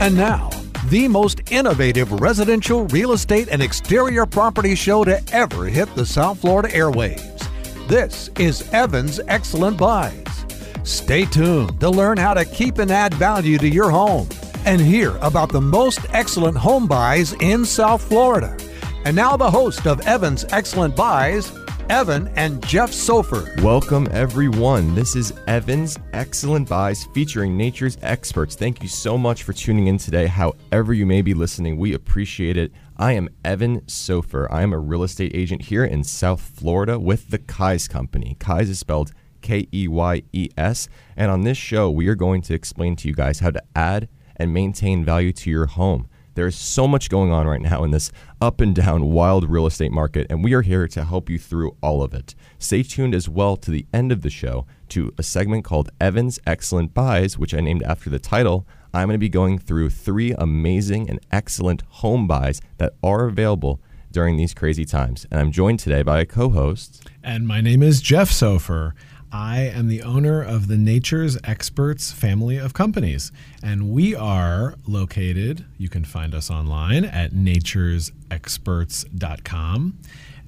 And now, the most innovative residential real estate and exterior property show to ever hit the South Florida airwaves. This is Evan's Excellent Buys. Stay tuned to learn how to keep and add value to your home and hear about the most excellent home buys in South Florida. And now, the host of Evan's Excellent Buys, Evan and Jeff Sophir. Welcome, everyone. This is Evan's Excellent Buys featuring nature's experts. Thank you so much for tuning in today. However, you may be listening, we appreciate it. I am Evan Sophir. I am a real estate agent here in South Florida with the Keyes Company. Keyes is spelled K E Y E S. And on this show, we are going to explain to you guys how to add and maintain value to your home. There's so much going on right now in this up and down wild real estate market, and we are here to help you through all of it. Stay tuned as well to the end of the show to a segment called Evan's Excellent Buys, which I named after the title. I'm going to be going through three amazing and excellent home buys that are available during these crazy times. And I'm joined today by a co host. And my name is Jeff Sophir. I am the owner of the Nature's Experts family of companies, and we are located, you can find us online at naturesexperts.com.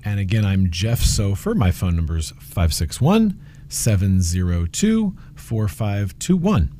And again, I'm Jeff Sophir. My phone number is 561 702 4521.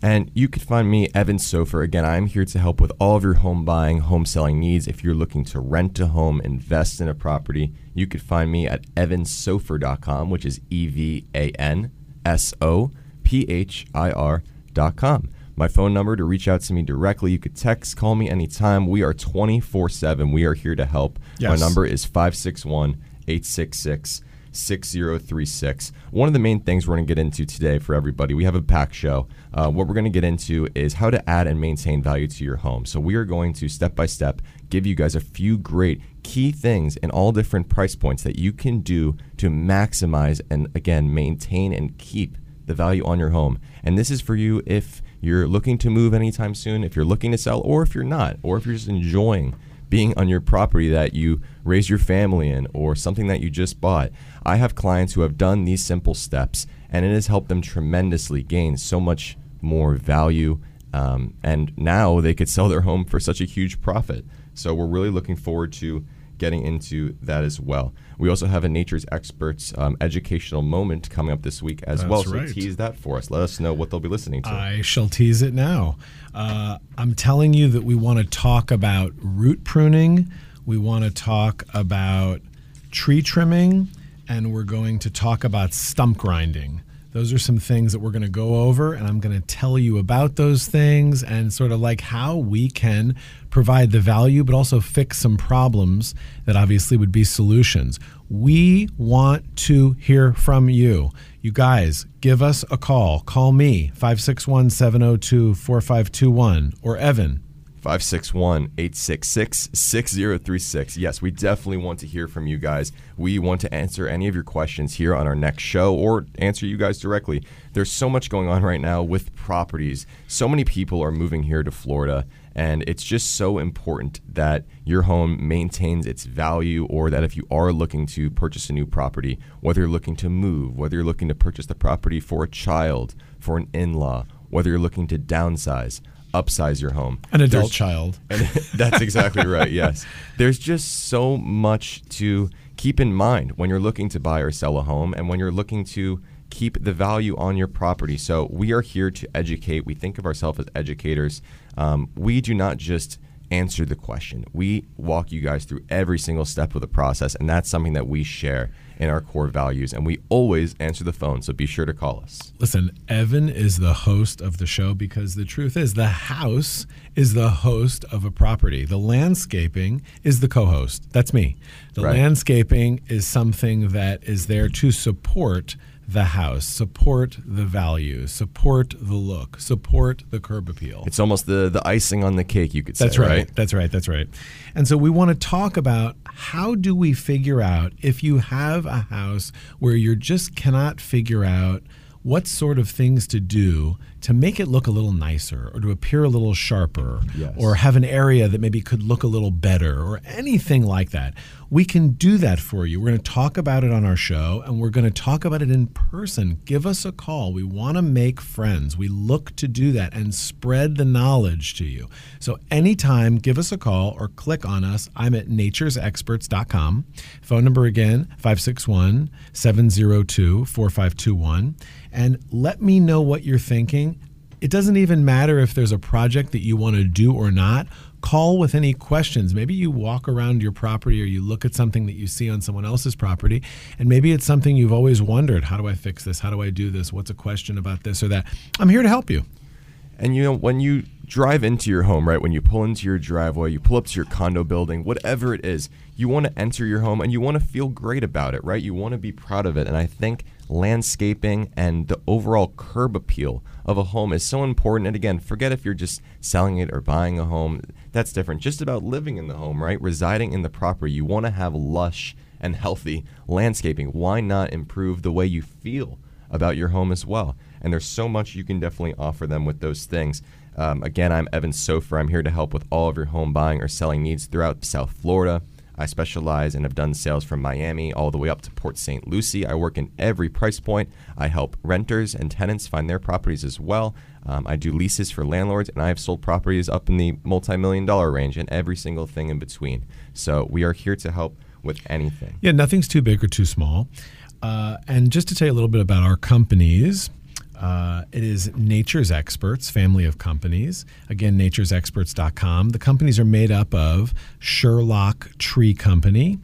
And you can find me, Evan Sophir. Again, I'm here to help with all of your home buying, home selling needs. If you're looking to rent a home, invest in a property, you could find me at evansophir.com, which is E V A N S O P H I R.com. My phone number to reach out to me directly. You could text, call me anytime. We are 24 7. We are here to help. Yes. My number is 561 866 6036. One of the main things we're going to get into today for everybody, we have a pack show. Uh, what we're going to get into is how to add and maintain value to your home. So, we are going to step by step give you guys a few great key things in all different price points that you can do to maximize and, again, maintain and keep the value on your home. And this is for you if you're looking to move anytime soon, if you're looking to sell, or if you're not, or if you're just enjoying being on your property that you raise your family in or something that you just bought. I have clients who have done these simple steps and it has helped them tremendously gain so much more value. Um, and now they could sell their home for such a huge profit. So we're really looking forward to getting into that as well. We also have a Nature's Experts um, educational moment coming up this week as That's well. So right. tease that for us. Let us know what they'll be listening to. I shall tease it now. Uh, I'm telling you that we want to talk about root pruning, we want to talk about tree trimming, and we're going to talk about stump grinding. Those are some things that we're going to go over, and I'm going to tell you about those things and sort of like how we can provide the value, but also fix some problems that obviously would be solutions. We want to hear from you. You guys, give us a call. Call me, 561 702 4521, or Evan, 561 866 6036. Yes, we definitely want to hear from you guys. We want to answer any of your questions here on our next show or answer you guys directly. There's so much going on right now with properties. So many people are moving here to Florida, and it's just so important that your home maintains its value or that if you are looking to purchase a new property, whether you're looking to move, whether you're looking to purchase the property for a child, for an in law, whether you're looking to downsize, upsize your home. an adult There's- child. and that's exactly right. Yes. There's just so much to keep in mind when you're looking to buy or sell a home and when you're looking to keep the value on your property. So we are here to educate. We think of ourselves as educators. Um, we do not just answer the question. We walk you guys through every single step of the process, and that's something that we share in our core values. And we always answer the phone, so be sure to call us. Listen, Evan is the host of the show because the truth is the house is the host of a property. The landscaping is the co host. That's me. The Right. landscaping is something that is there to support the house, support the value, support the look, support the curb appeal. It's almost the, the icing on the cake, you could say. That's right. That's right. That's right. And so we want to talk about how do we figure out if you have a house where you just cannot figure out what sort of things to do to make it look a little nicer or to appear a little sharper Yes. or have an area that maybe could look a little better or anything like that, we can do that for you. We're going to talk about it on our show and we're going to talk about it in person. Give us a call. We want to make friends. We look to do that and spread the knowledge to you. So anytime, give us a call or click on us. I'm at naturesexperts.com. Phone number again, 561 702 4521. And let me know what you're thinking. It doesn't even matter if there's a project that you want to do or not. Call with any questions. Maybe you walk around your property or you look at something that you see on someone else's property, and maybe it's something you've always wondered how do I fix this? How do I do this? What's a question about this or that? I'm here to help you. And you know, when you drive into your home, right, when you pull into your driveway, you pull up to your condo building, whatever it is, you want to enter your home and you want to feel great about it, right? You want to be proud of it. And I think landscaping and the overall curb appeal of a home is so important. And again, forget if you're just selling it or buying a home, that's different. Just about living in the home, right? Residing in the property, you want to have lush and healthy landscaping. Why not improve the way you feel about your home as well? And there's so much you can definitely offer them with those things. Um, again, I'm Evan Sophir. I'm here to help with all of your home buying or selling needs throughout South Florida. I specialize and have done sales from Miami all the way up to Port St. Lucie. I work in every price point. I help renters and tenants find their properties as well. Um, I do leases for landlords, and I have sold properties up in the multi million dollar range and every single thing in between. So we are here to help with anything. Yeah, nothing's too big or too small. Uh, and just to tell you a little bit about our companies, uh, it is Nature's Experts, family of companies. Again, naturesexperts.com. The companies are made up of Sherlock Tree Company,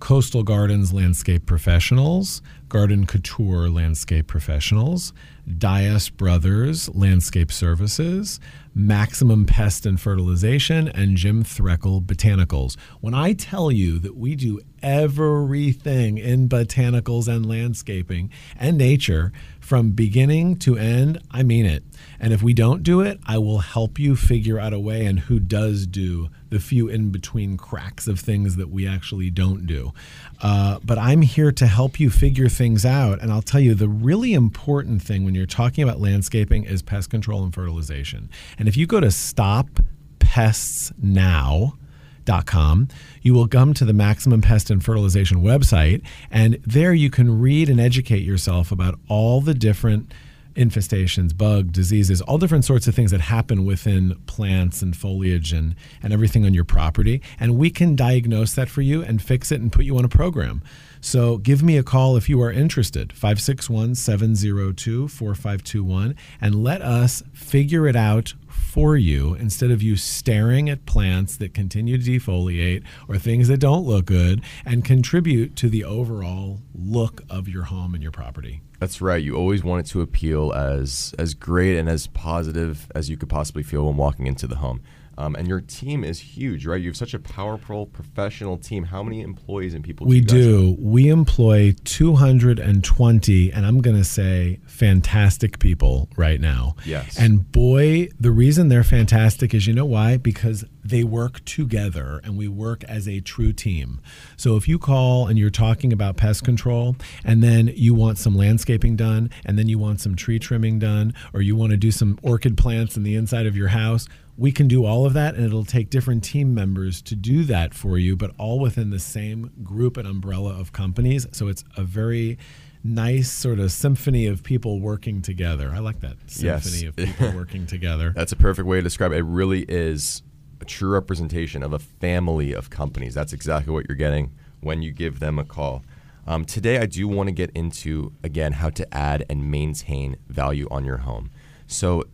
Coastal Gardens Landscape Professionals, Garden Couture Landscape Professionals, Dias Brothers Landscape Services, Maximum Pest and Fertilization, and Jim Threlkel Botanicals. When I tell you that we do everything in botanicals and landscaping and nature from beginning to end, I mean it. And if we don't do it, I will help you figure out a way and who does do the few in between cracks of things that we actually don't do. Uh, but I'm here to help you figure things out. And I'll tell you the really important thing when you're talking about landscaping is pest control and fertilization. And if you go to stoppestsnow.com, you will come to the Maximum Pest and Fertilization website, and there you can read and educate yourself about all the different infestations, bug, diseases, all different sorts of things that happen within plants and foliage and, and everything on your property. And we can diagnose that for you and fix it and put you on a program. So give me a call if you are interested, 561 702 4521, and let us figure it out for you instead of you staring at plants that continue to defoliate or things that don't look good and contribute to the overall look of your home and your property. That's right. You always want it to appeal as as great and as positive as you could possibly feel when walking into the home. Um, and your team is huge, right? You have such a powerful professional team. How many employees and people? We do. Do. We employ 220, and I'm going to say fantastic people right now. Yes. And boy, the reason they're fantastic is you know why? Because they work together and we work as a true team. So if you call and you're talking about pest control, and then you want some landscaping done, and then you want some tree trimming done, or you want to do some orchid plants in the inside of your house, we can do all of that and it'll take different team members to do that for you but all within the same group and umbrella of companies so it's a very nice sort of symphony of people working together i like that Yes. symphony of people working together That's a perfect way to describe it. It really is a true representation of a family of companies. That's exactly what you're getting when you give them a call. Um, today, I do want to get into, again, how to add and maintain value on your home. So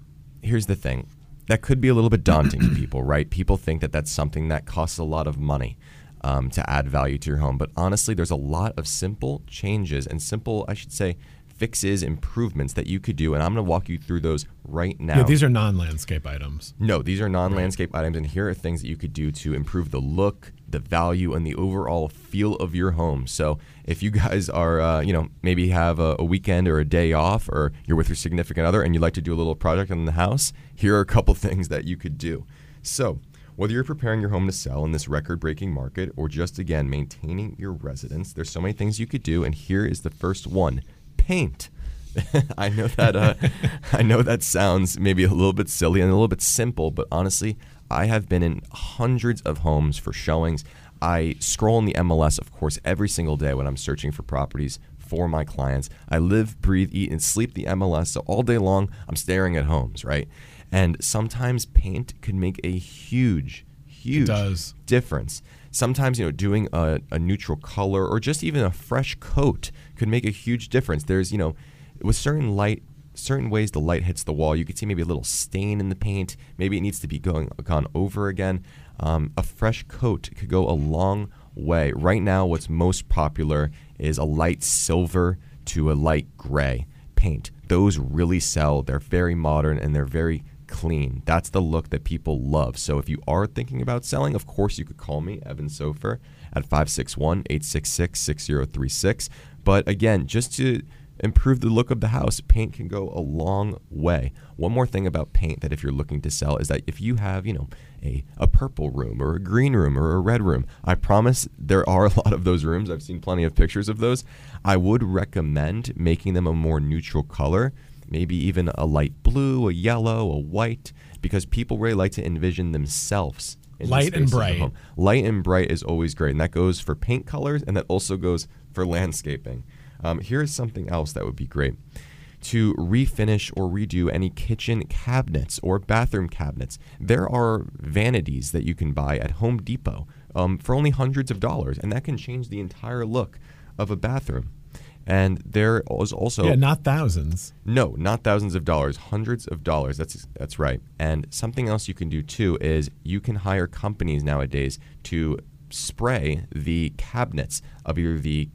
here's the thing that could be a little bit daunting to people, right? People think that that's something that costs a lot of money. Um, to add value to your home. But honestly, there's a lot of simple changes and simple, I should say, fixes, improvements that you could do. And I'm going to walk you through those right now. yeah these are non-landscape items No, these are non-landscape items, and here are things that you could do to improve the look, the value, and the overall feel of your home. So, if you guys are, uh, you know, maybe have a, a weekend or a day off, or you're with your significant other and you'd like to do a little project in the house, here are a couple things that you could do. So, whether you're preparing your home to sell in this record-breaking market, or just again maintaining your residence, there's so many things you could do, and here is the first one: paint. I know that uh, I know that sounds maybe a little bit silly and a little bit simple, but honestly, I have been in hundreds of homes for showings. I scroll in the MLS, of course, every single day when I'm searching for properties for my clients. I live, breathe, eat, and sleep the MLS. So all day long, I'm staring at homes, right? And sometimes paint could make a huge, huge does. difference. Sometimes, you know, doing a, a neutral color or just even a fresh coat could make a huge difference. There's, you know, with certain light certain ways the light hits the wall. You can see maybe a little stain in the paint. Maybe it needs to be going gone over again. Um, a fresh coat could go a long way. Right now, what's most popular is a light silver to a light gray paint. Those really sell. They're very modern and they're very clean. That's the look that people love. So if you are thinking about selling, of course you could call me, Evan Sophir, at 561 866 6036. But again, just to improve the look of the house, paint can go a long way. One more thing about paint that if you're looking to sell is that if you have, you know, a, a purple room or a green room or a red room, I promise there are a lot of those rooms. I've seen plenty of pictures of those. I would recommend making them a more neutral color, maybe even a light blue, a yellow, a white, because people really like to envision themselves Light and space of the bright. Light and bright is always great, and that goes for paint colors, and that also goes for landscaping. Um, here is something else that would be great to refinish or redo any kitchen cabinets or bathroom cabinets. There are vanities that you can buy at Home Depot um, for only hundreds of dollars, and that can change the entire look of a bathroom. And there is also Yeah, not thousands. no, not thousands of dollars, hundreds of dollars. That's that's right. And something else you can do too is you can hire companies nowadays to spray the cabinets of either the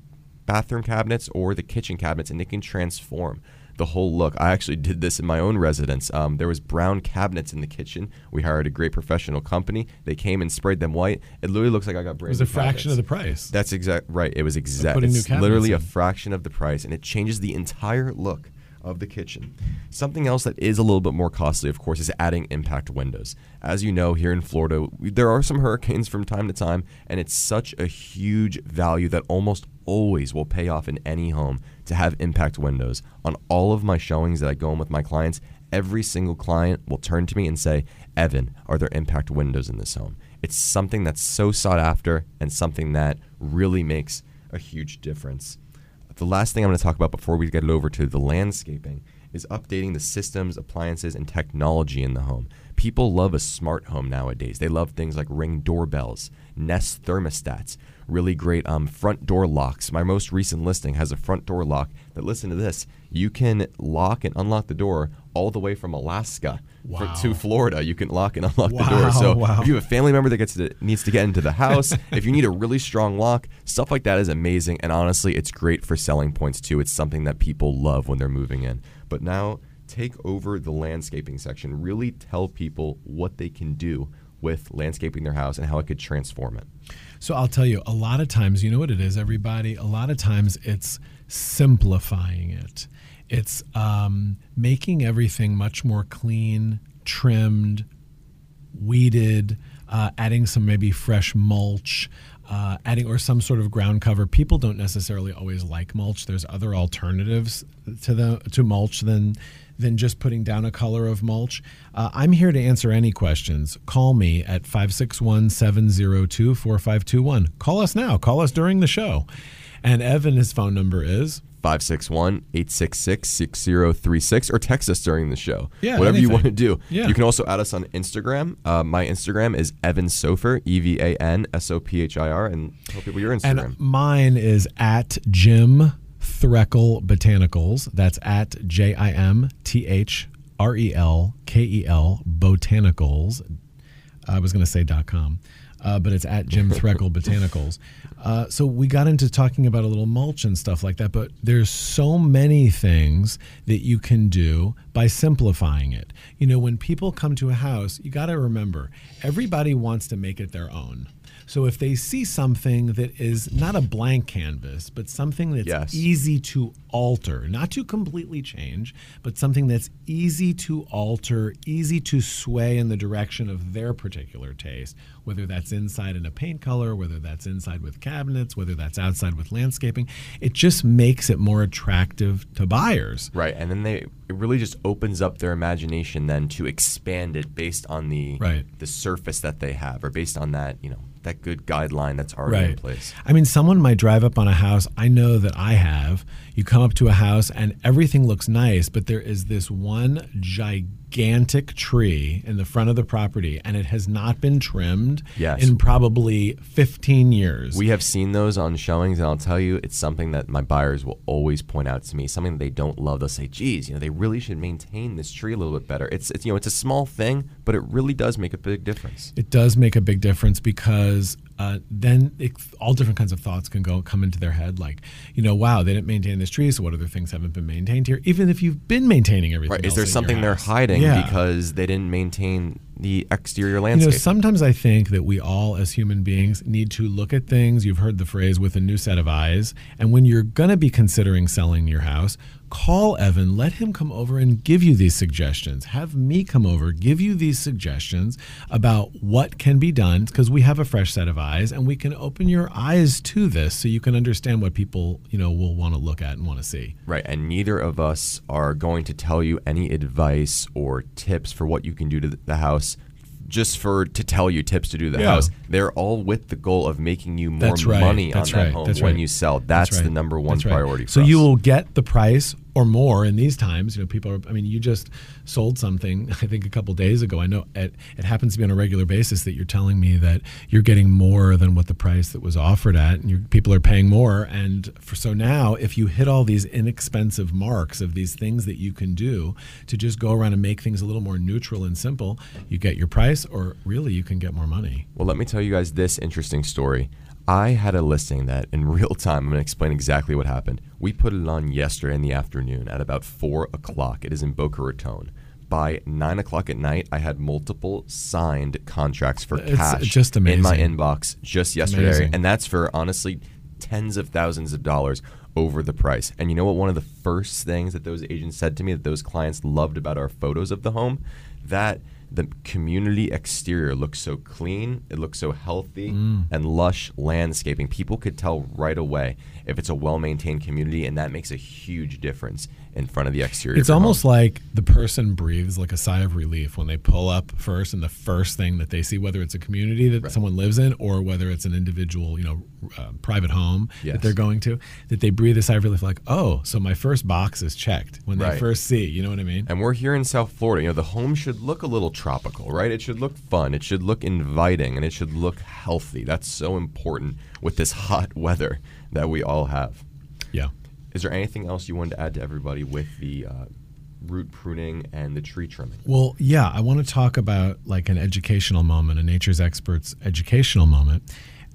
bathroom cabinets or the kitchen cabinets, and they can transform the whole look. I actually did this in my own residence. Um, there was brown cabinets in the kitchen. We hired a great professional company. They came and sprayed them white. It literally looks like I got brand It was a fraction of the price. That's exact right. It was exact. It's cabinets literally a fraction of the price, and it changes the entire look of the kitchen. Something else that is a little bit more costly, of course, is adding impact windows. As you know, here in Florida, there are some hurricanes from time to time, and it's such a huge value that almost always will pay off in any home to have impact windows. On all of my showings that I go in with my clients, every single client will turn to me and say, Evan, are there impact windows in this home? It's something that's so sought after and something that really makes a huge difference. The last thing I'm going to talk about before we get it over to the landscaping is updating the systems, appliances, and technology in the home. People love a smart home nowadays. They love things like ring doorbells, Nest thermostats, really great um, front door locks. My most recent listing has a front door lock that, listen to this, you can lock and unlock the door all the way from Alaska for- to Florida. You can lock and unlock the door. So wow. if you have a family member that gets to, needs to get into the house, if you need a really strong lock, stuff like that is amazing. And honestly, it's great for selling points too. It's something that people love when they're moving in. But now take over the landscaping section. Really tell people what they can do with landscaping their house and how it could transform it. So I'll tell you, a lot of times, you know what it is, everybody? A lot of times it's simplifying it. It's um, making everything much more clean, trimmed, weeded, uh, adding some maybe fresh mulch, uh, adding or some sort of ground cover. People don't necessarily always like mulch. There's other alternatives to the to mulch than than just putting down a color of mulch. Uh, I'm here to answer any questions. Call me at 561 702 4521. Call us now. Call us during the show. And Evan, his phone number is 561 866 6036 or text us during the show. Yeah, Whatever you want to do. Yeah. You can also add us on Instagram. Uh, my Instagram is Evan Sophir, E V A N S O P H I R, and tell people your Instagram. And mine is at Jim Threlkel Botanicals. That's at J I M T H R E L K E L Botanicals. I was going to say dot .com, uh, but it's at Jim Threlkel Botanicals. Uh, so we got into talking about a little mulch and stuff like that, but there's so many things that you can do by by simplifying it. You know, when people come to a house, you got to remember everybody wants to make it their own. So if they see something that is not a blank canvas, but something that's Yes. easy to alter, not to completely change, but something that's easy to alter, easy to sway in the direction of their particular taste, whether that's inside in a paint color, whether that's inside with cabinets, whether that's outside with landscaping, it just makes it more attractive to buyers. Right, and then they it really just opens up their imagination then to expand it based on the Right. the surface that they have, or based on that you know that good guideline that's already in place. I mean, someone might drive up on a house. I know that I have. You come up to a house and everything looks nice, but there is this one gigantic tree in the front of the property and it has not been trimmed Yes. in probably 15 years. We have seen those on showings, and I'll tell you, it's something that my buyers will always point out to me. Something that they don't love. They'll say, "Geez, you know, they really should maintain this tree a little bit better." It's, it's you know, it's a small thing, but it really does make a big difference. it does make a big difference because uh, then it, all different kinds of thoughts can go come into their head, like you know, wow, they didn't maintain this tree, so what other things haven't been maintained here? Even if you've been maintaining everything, Right? Is there in something they're hiding Yeah. because they didn't maintain the exterior landscape. You know, sometimes I think that we all, as human beings, need to look at things. You've heard the phrase with a new set of eyes. And when you're going to be considering selling your house, call Evan, let him come over and give you these suggestions. Have me come over, give you these suggestions about what can be done because we have a fresh set of eyes and we can open your eyes to this so you can understand what people, you know, will want to look at and want to see. Right, and neither of us are going to tell you any advice or tips for what you can do to the house just for to tell you tips to do the Yeah. house. They're all with the goal of making you more right. money That's on that home That's when right. you sell. That's, right. the number one That's right. priority for So us. you will get the price or more in these times. You know, people are. I mean, you just sold something. I think a couple days ago. I know it, it happens to be on a regular basis that you're telling me that you're getting more than what the price that was offered at, and people are paying more. And for so now, if you hit all these inexpensive marks of these things that you can do to just go around and make things a little more neutral and simple, you get your price, or really you can get more money. Well, let me tell you guys this interesting story. I had a listing that in real time, I'm going to explain exactly what happened. We put it on yesterday in the afternoon at about 4 o'clock. It is in Boca Raton. By 9 o'clock at night, I had multiple signed contracts for It's cash just in my amazing. inbox just yesterday. Amazing. And that's for honestly tens of thousands of dollars over the price. And you know what? One of the first things that those agents said to me that those clients loved about our photos of the home, that the community exterior looks so clean, it looks so healthy Mm. and lush landscaping. People could tell right away if it's a well-maintained community, and that makes a huge difference in front of the exterior. It's almost home. like the person breathes like a sigh of relief when they pull up first, and the first thing that they see, whether it's a community that someone lives in or whether it's an individual, you know, uh, private home Yes. that they're going to, that they breathe a sigh of relief, like, oh, so my first box is checked when they first see. You know what I mean? And we're here in South Florida. You know, the home should look a little tropical, right? It should look fun. It should look inviting, and it should look healthy. That's so important with this hot weather that we all have. Yeah. Is there anything else you wanted to add to everybody with the uh, root pruning and the tree trimming? Well, yeah, I want to talk about like an educational moment, a nature's experts educational moment.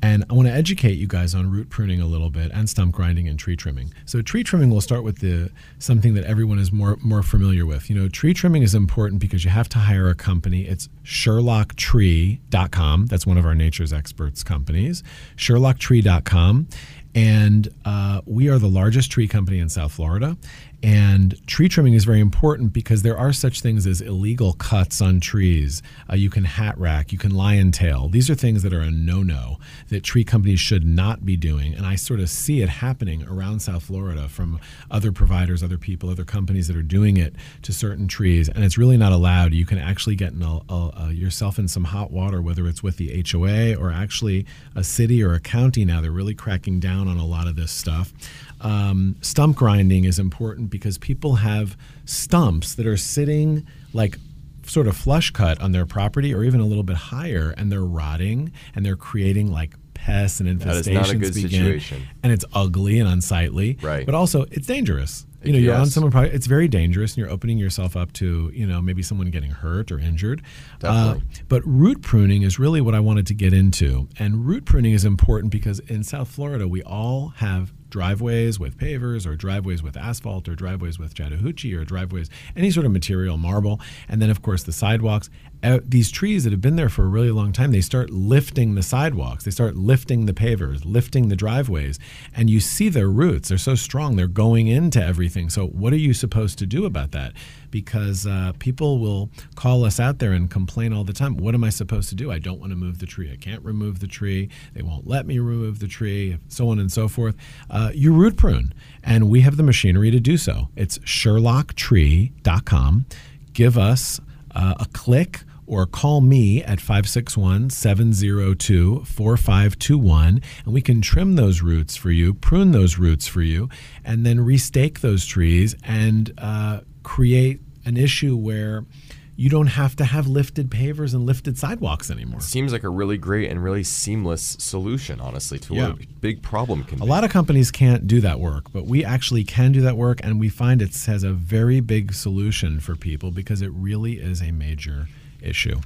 And I want to educate you guys on root pruning a little bit and stump grinding and tree trimming. So tree trimming will start with the something that everyone is more more familiar with. You know, tree trimming is important because you have to hire a company. It's sherlocktree.com. That's one of our nature's experts companies. sherlocktree.com and uh, we are the largest tree company in South Florida. And tree trimming is very important because there are such things as illegal cuts on trees. Uh, you can hat rack, you can lion tail. These are things that are a no no that tree companies should not be doing. And I sort of see it happening around South Florida from other providers, other people, other companies that are doing it to certain trees. And it's really not allowed. You can actually get in a, a, a, yourself in some hot water, whether it's with the HOA or actually a city or a county now. They're really cracking down on a lot of this stuff. Um, stump grinding is important because people have stumps that are sitting like sort of flush cut on their property or even a little bit higher and they're rotting and they're creating like pests and infestations That is not a good begin. situation. and it's ugly and unsightly Right. but also it's dangerous you know you're on Yes. someone pro- it's very dangerous and you're opening yourself up to you know maybe someone getting hurt or injured Definitely. Uh, but root pruning is really what i wanted to get into and root pruning is important because in south florida we all have driveways with pavers or driveways with asphalt or driveways with Chattahoochee or driveways, any sort of material, marble. And then, of course, the sidewalks. Uh, these trees that have been there for a really long time, they start lifting the sidewalks, they start lifting the pavers, lifting the driveways, and you see their roots. They're so strong, they're going into everything. So, what are you supposed to do about that? Because uh, people will call us out there and complain all the time. What am I supposed to do? I don't want to move the tree. I can't remove the tree. They won't let me remove the tree, so on and so forth. Uh, you root prune, and we have the machinery to do so. It's sherlocktree.com. Give us uh, a click or call me at 561 702 4521 and we can trim those roots for you, prune those roots for you, and then restake those trees and uh, create an issue where you don't have to have lifted pavers and lifted sidewalks anymore. Seems like a really great and really seamless solution, honestly, to Yeah. what a big problem can A be. lot of companies can't do that work, but we actually can do that work, and we find it has a very big solution for people because it really is a major issue.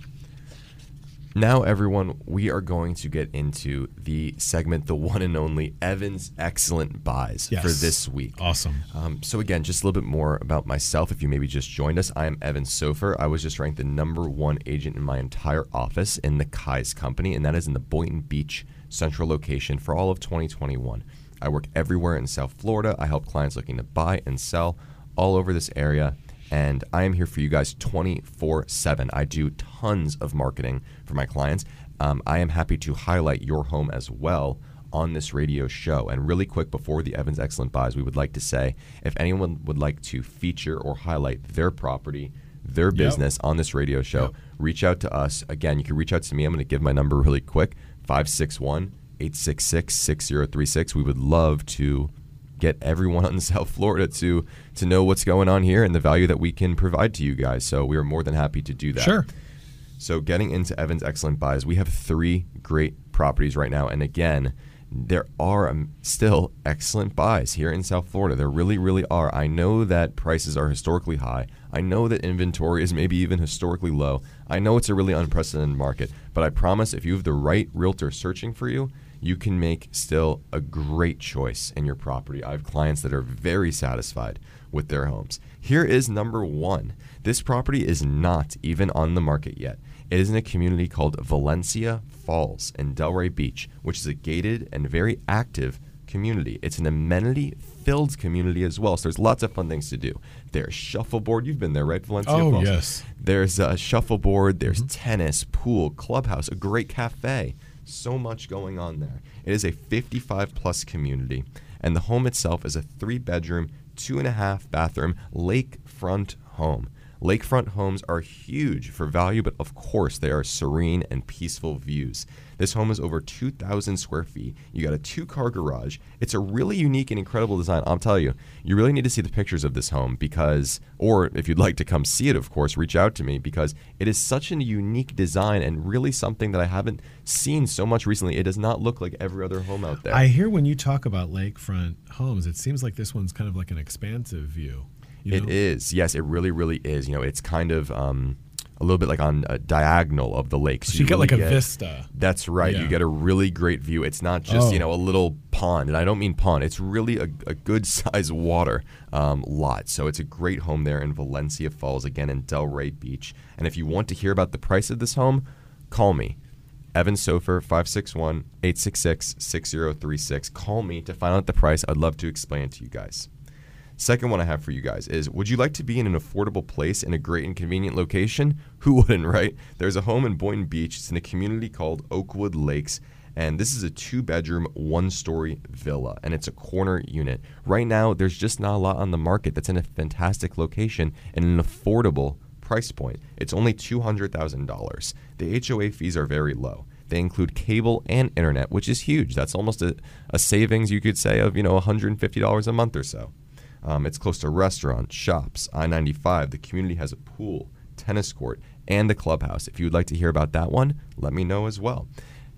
Now, everyone, we are going to get into the segment, the one and only Evan's Excellent Buys Yes. for this week. Awesome. Um, so again, just a little bit more about myself. If you maybe just joined us, I am Evan Sophir. I was just ranked the number one agent in my entire office in the Keyes company, and that is in the Boynton Beach central location for all of 2021. I work everywhere in South Florida. I help clients looking to buy and sell all over this area. And I am here for you guys 24 7. I do tons of marketing for my clients. Um, I am happy to highlight your home as well on this radio show. And really quick, before the Evans Excellent Buys, we would like to say if anyone would like to feature or highlight their property, their business on this radio show, Yep. reach out to us. Again, you can reach out to me. I'm going to give my number really quick 561 866 6036. We would love to get everyone in South Florida to to know what's going on here and the value that we can provide to you guys. So we are more than happy to do that. Sure. So getting into Evan's excellent buys, we have three great properties right now, and again, there are um, still excellent buys here in South Florida. There really, really are. I know that prices are historically high. I know that inventory is maybe even historically low. I know it's a really unprecedented market, but I promise if you have the right realtor searching for you, you can make still a great choice in your property. I have clients that are very satisfied with their homes. Here is number one. This property is not even on the market yet. It is in a community called Valencia Falls in Delray Beach, which is a gated and very active community. It's an amenity filled community as well. So there's lots of fun things to do. There's shuffleboard. You've been there, right, Valencia Oh, Falls? yes. There's a shuffleboard, there's mm-hmm. tennis, pool, clubhouse, a great cafe. So much going on there. It is a 55 plus community, and the home itself is a three bedroom, two and a half bathroom lakefront home. Lakefront homes are huge for value, but of course they are serene and peaceful views. This home is over 2,000 square feet. You got a two car garage. It's a really unique and incredible design. I'll tell you, you really need to see the pictures of this home because, or if you'd like to come see it, of course, reach out to me because it is such a unique design and really something that I haven't seen so much recently. It does not look like every other home out there. I hear when you talk about lakefront homes, it seems like this one's kind of like an expansive view. You know? is. Yes, it really, really is. You know, it's kind of um, a little bit like on a diagonal of the lake. So you get really like a vista. That's right. You get a really great view. It's not just, you Oh. know, a little pond. And I don't mean pond. It's really a, a good size water um, lot. So it's a great home there in Valencia Falls, again in Delray Beach. And if you want to hear about the price of this home, call me. Evan Sophir, 561 866 6036. Call me to find out the price. I'd love to explain it to you guys. Second one I have for you guys is Would you like to be in an affordable place in a great and convenient location? Who wouldn't, right? There's a home in Boynton Beach. It's in a community called Oakwood Lakes. And this is a two bedroom, one story villa, and it's a corner unit. Right now, there's just not a lot on the market that's in a fantastic location and an affordable price point. It's only $200,000. The HOA fees are very low. They include cable and internet, which is huge. That's almost a, a savings, you could say, of you know $150 a month or so. Um, it's close to restaurants, shops, I 95. The community has a pool, tennis court, and the clubhouse. If you would like to hear about that one, let me know as well.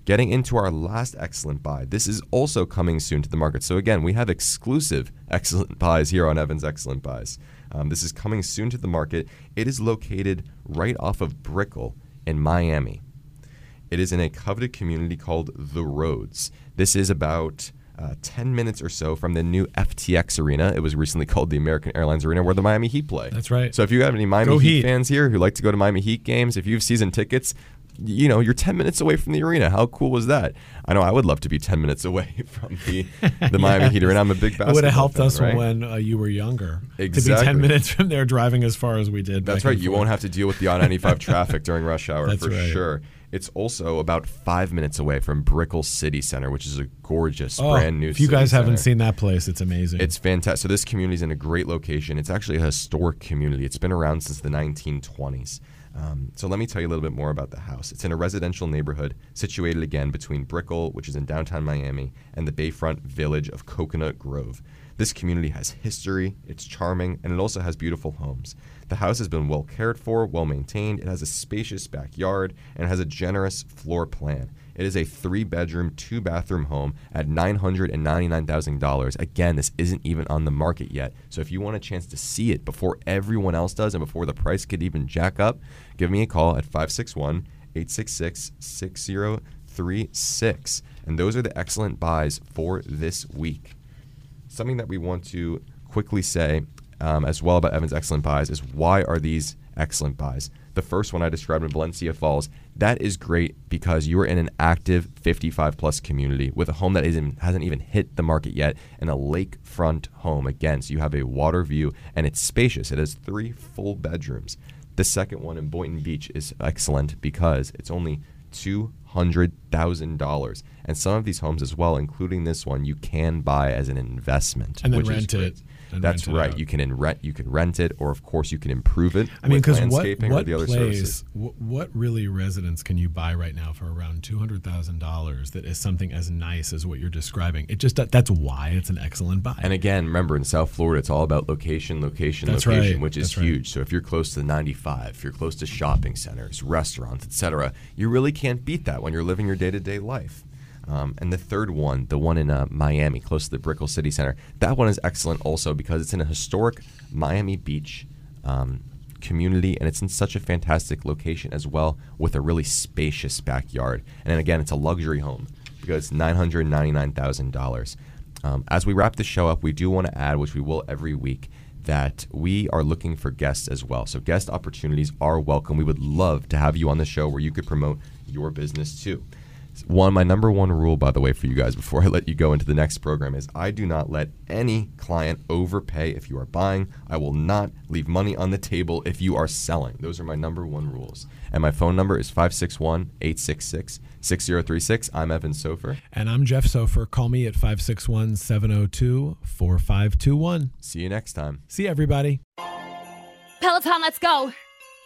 Getting into our last excellent buy. This is also coming soon to the market. So, again, we have exclusive excellent buys here on Evans Excellent Buys. Um, this is coming soon to the market. It is located right off of Brickell in Miami. It is in a coveted community called The Roads. This is about uh, 10 minutes or so from the new FTX Arena. It was recently called the American Airlines Arena, where the Miami Heat play. That's right. So if you have any Miami Heat, Heat. fans here who like to go to Miami Heat games, if you have season tickets, you know you're 10 minutes away from the arena. How cool was that? I know I would love to be 10 minutes away from the the Miami Heat Arena. I'm a big basketball. It would have helped fan, us right? when uh, you were younger. To be Exactly. 10 minutes from there driving as far as we did. That's right. You forth. won't have to deal with the I-95 traffic during rush hour That's for right. sure. It's also about five minutes away from Brickell City Center, which is a gorgeous, Oh, brand new. If you guys haven't center. seen that place, it's amazing. It's fantastic. So this community is in a great location. It's actually a historic community. It's been around since the 1920s. Um, so let me tell you a little bit more about the house. It's in a residential neighborhood situated again between Brickell, which is in downtown Miami, and the bayfront village of Coconut Grove. This community has history, it's charming, and it also has beautiful homes. The house has been well cared for, well maintained, it has a spacious backyard, and has a generous floor plan. It is a three bedroom, two bathroom home at $999,000. Again, this isn't even on the market yet. So if you want a chance to see it before everyone else does and before the price could even jack up, give me a call at 561 866 6036. And those are the excellent buys for this week. Something that we want to quickly say um, as well about Evan's excellent buys is why are these excellent buys? The first one I described in Valencia Falls, that is great because you are in an active 55 plus community with a home that isn't, hasn't even hit the market yet and a lakefront home. Again, so you have a water view and it's spacious. It has three full bedrooms. The second one in Boynton Beach is excellent because it's only $200,000. And some of these homes as well, including this one, you can buy as an investment. And then rent it. And That's right. You can rent you can rent it or of course you can improve it I mean, because what, what or the other place, services. wh- what really residence can you buy right now for around two hundred thousand dollars that is something as nice as what you're describing? It just that's why it's an excellent buy. And again, remember in South Florida, it's all about location, location, That's location, right. which is That's right. huge. So if you're close to the 95, if you're close to shopping centers, restaurants, etc., you really can't beat that when you're living your day-to-day life. Um, and the third one, the one in uh, Miami, close to the Brickell City Center, that one is excellent also because it's in a historic Miami Beach um, community and it's in such a fantastic location as well with a really spacious backyard. And again, it's a luxury home because it's $999,000. Um, as we wrap the show up, we do want to add, which we will every week, that we are looking for guests as well. So guest opportunities are welcome. We would love to have you on the show where you could promote your business too. One, my number one rule, by the way, for you guys before I let you go into the next program is I do not let any client overpay if you are buying. I will not leave money on the table if you are selling. Those are my number one rules. And my phone number is 561 866 6036. I'm Evan Sophir. and I'm Jeff Sophir. Call me at 561 702 4521. See you next time. See everybody. Peloton, let's go!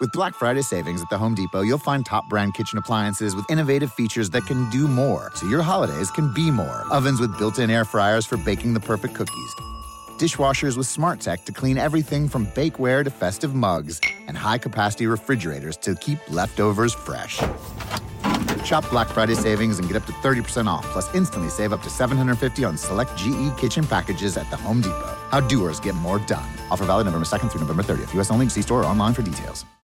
With Black Friday savings at the Home Depot, you'll find top brand kitchen appliances with innovative features that can do more, so your holidays can be more. Ovens with built in air fryers for baking the perfect cookies, dishwashers with smart tech to clean everything from bakeware to festive mugs, and high capacity refrigerators to keep leftovers fresh. Shop Black Friday savings and get up to 30% off, plus instantly save up to 750 on select GE kitchen packages at the Home Depot. How doers get more done. Offer valid November 2nd through November 30th. U.S. only. See store or online for details.